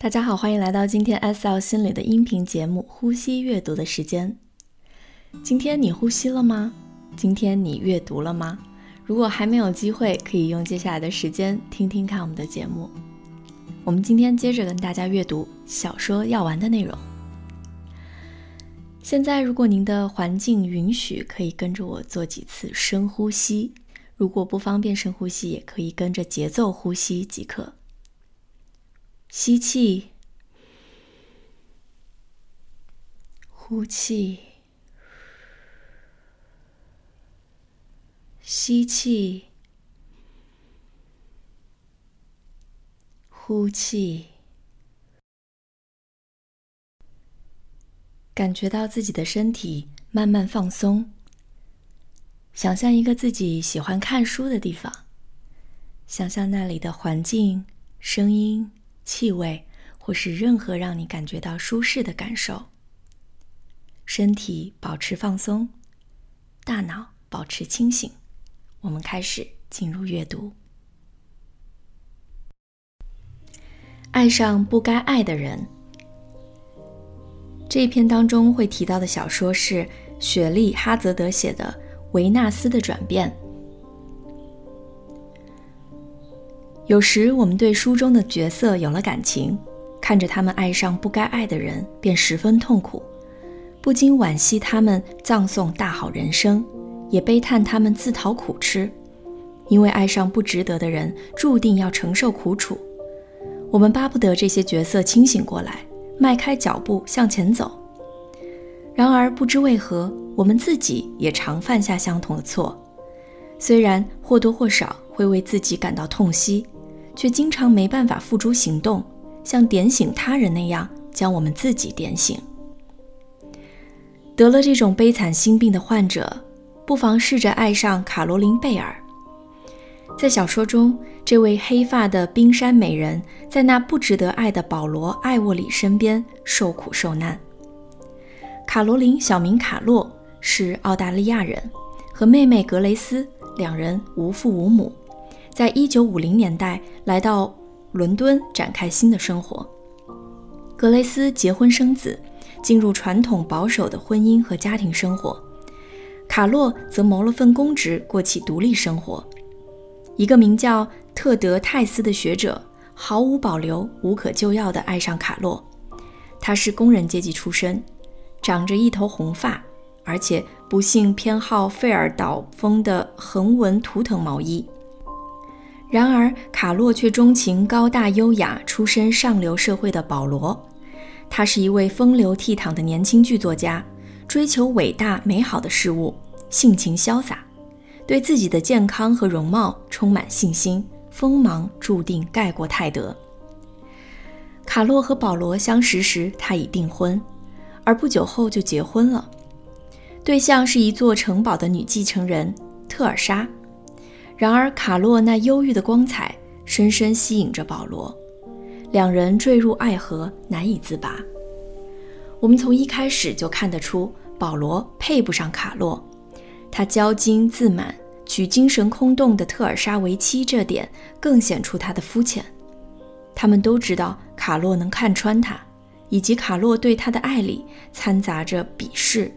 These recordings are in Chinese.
大家好，欢迎来到今天 SL 心理的音频节目《呼吸阅读的时间》。今天你呼吸了吗？今天你阅读了吗？如果还没有机会，可以用接下来的时间听听看我们的节目。我们今天接着跟大家阅读小说要完的内容。现在，如果您的环境允许，可以跟着我做几次深呼吸；如果不方便深呼吸，也可以跟着节奏呼吸即可。吸气，呼气，吸气，呼气，感觉到自己的身体慢慢放松。想象一个自己喜欢看书的地方，想象那里的环境、声音。气味，或是任何让你感觉到舒适的感受。身体保持放松，大脑保持清醒。我们开始进入阅读。爱上不该爱的人。这一篇当中会提到的小说是雪莉·哈泽德写的《维纳斯的转变》。有时我们对书中的角色有了感情，看着他们爱上不该爱的人，便十分痛苦，不禁惋惜他们葬送大好人生，也悲叹他们自讨苦吃，因为爱上不值得的人，注定要承受苦楚。我们巴不得这些角色清醒过来，迈开脚步向前走。然而不知为何，我们自己也常犯下相同的错，虽然或多或少会为自己感到痛惜。却经常没办法付诸行动，像点醒他人那样将我们自己点醒。得了这种悲惨心病的患者，不妨试着爱上卡罗琳·贝尔。在小说中，这位黑发的冰山美人，在那不值得爱的保罗·艾沃里身边受苦受难。卡罗琳小名卡洛，是澳大利亚人，和妹妹格雷斯两人无父无母。在一九五零年代来到伦敦展开新的生活。格雷斯结婚生子，进入传统保守的婚姻和家庭生活。卡洛则谋了份公职，过起独立生活。一个名叫特德·泰斯的学者毫无保留、无可救药地爱上卡洛。他是工人阶级出身，长着一头红发，而且不幸偏好费尔岛风的横纹图腾毛衣。然而，卡洛却钟情高大优雅、出身上流社会的保罗。他是一位风流倜傥的年轻剧作家，追求伟大美好的事物，性情潇洒，对自己的健康和容貌充满信心，锋芒注定盖过泰德。卡洛和保罗相识时，他已订婚，而不久后就结婚了。对象是一座城堡的女继承人特尔莎。然而，卡洛那忧郁的光彩深深吸引着保罗，两人坠入爱河，难以自拔。我们从一开始就看得出，保罗配不上卡洛，他骄矜自满，娶精神空洞的特尔莎为妻，这点更显出他的肤浅。他们都知道卡洛能看穿他，以及卡洛对他的爱里掺杂着鄙视。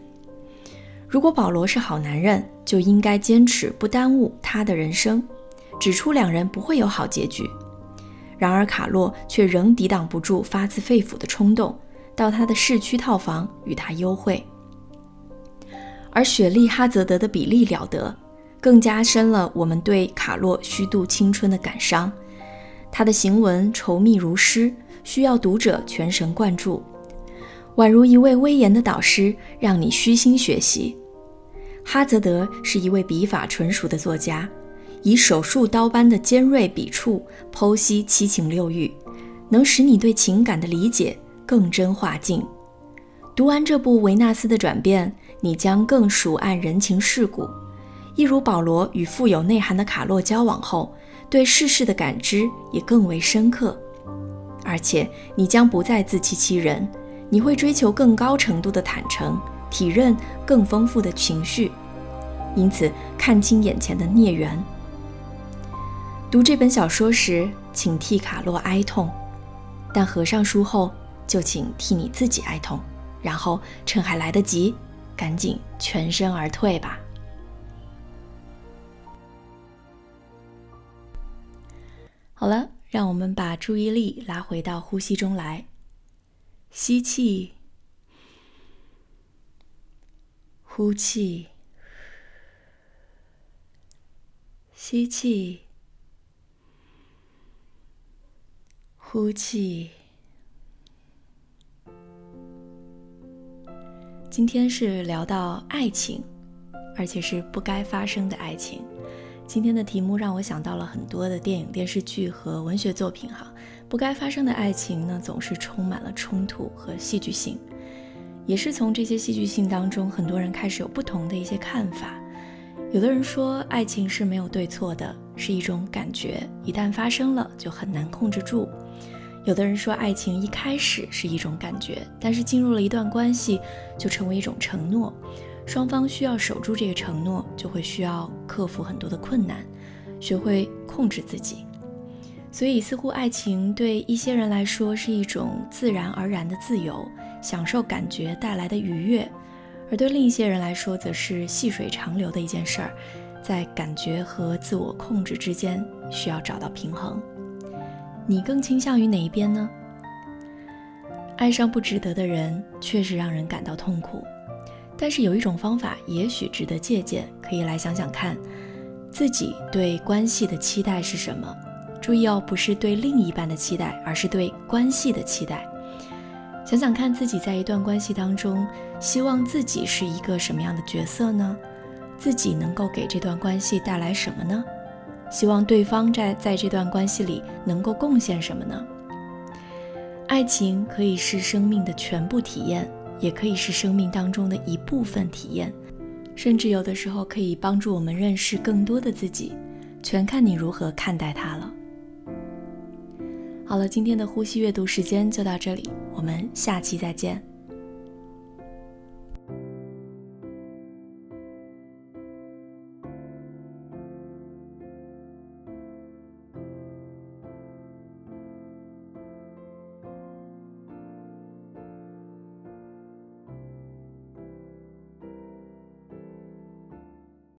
如果保罗是好男人，就应该坚持不耽误他的人生，指出两人不会有好结局。然而卡洛却仍抵挡不住发自肺腑的冲动，到他的市区套房与他幽会。而雪莉·哈泽德的笔力了得，更加深了我们对卡洛虚度青春的感伤。他的行文稠密如诗，需要读者全神贯注，宛如一位威严的导师，让你虚心学习。哈泽德是一位笔法纯熟的作家，以手术刀般的尖锐笔触剖析七情六欲，能使你对情感的理解更真化境。读完这部《维纳斯的转变》，你将更熟谙人情世故，一如保罗与富有内涵的卡洛交往后，对世事的感知也更为深刻。而且你将不再自欺欺人，你会追求更高程度的坦诚。体认更丰富的情绪，因此看清眼前的孽缘。读这本小说时，请替卡洛哀痛。但合上书后，就请替你自己哀痛，然后趁还来得及，赶紧全身而退吧。好了，让我们把注意力拉回到呼吸中来，吸气，呼气，吸气，呼气。今天是聊到爱情，而且是不该发生的爱情。今天的题目让我想到了很多的电影、电视剧和文学作品。哈，不该发生的爱情呢，总是充满了冲突和戏剧性。也是从这些戏剧性当中，很多人开始有不同的一些看法。有的人说，爱情是没有对错的，是一种感觉，一旦发生了就很难控制住。有的人说，爱情一开始是一种感觉，但是进入了一段关系，就成为一种承诺。双方需要守住这个承诺，就会需要克服很多的困难，学会控制自己。所以，似乎爱情对一些人来说是一种自然而然的自由，享受感觉带来的愉悦；而对另一些人来说，则是细水长流的一件事儿，在感觉和自我控制之间需要找到平衡。你更倾向于哪一边呢？爱上不值得的人，确实让人感到痛苦。但是有一种方法，也许值得借鉴，可以来想想看，自己对关系的期待是什么？注意哦，不是对另一半的期待，而是对关系的期待。想想看自己在一段关系当中，希望自己是一个什么样的角色呢？自己能够给这段关系带来什么呢？希望对方在在这段关系里能够贡献什么呢？爱情可以是生命的全部体验。也可以是生命当中的一部分体验，甚至有的时候可以帮助我们认识更多的自己，全看你如何看待它了。好了，今天的呼吸阅读时间就到这里，我们下期再见。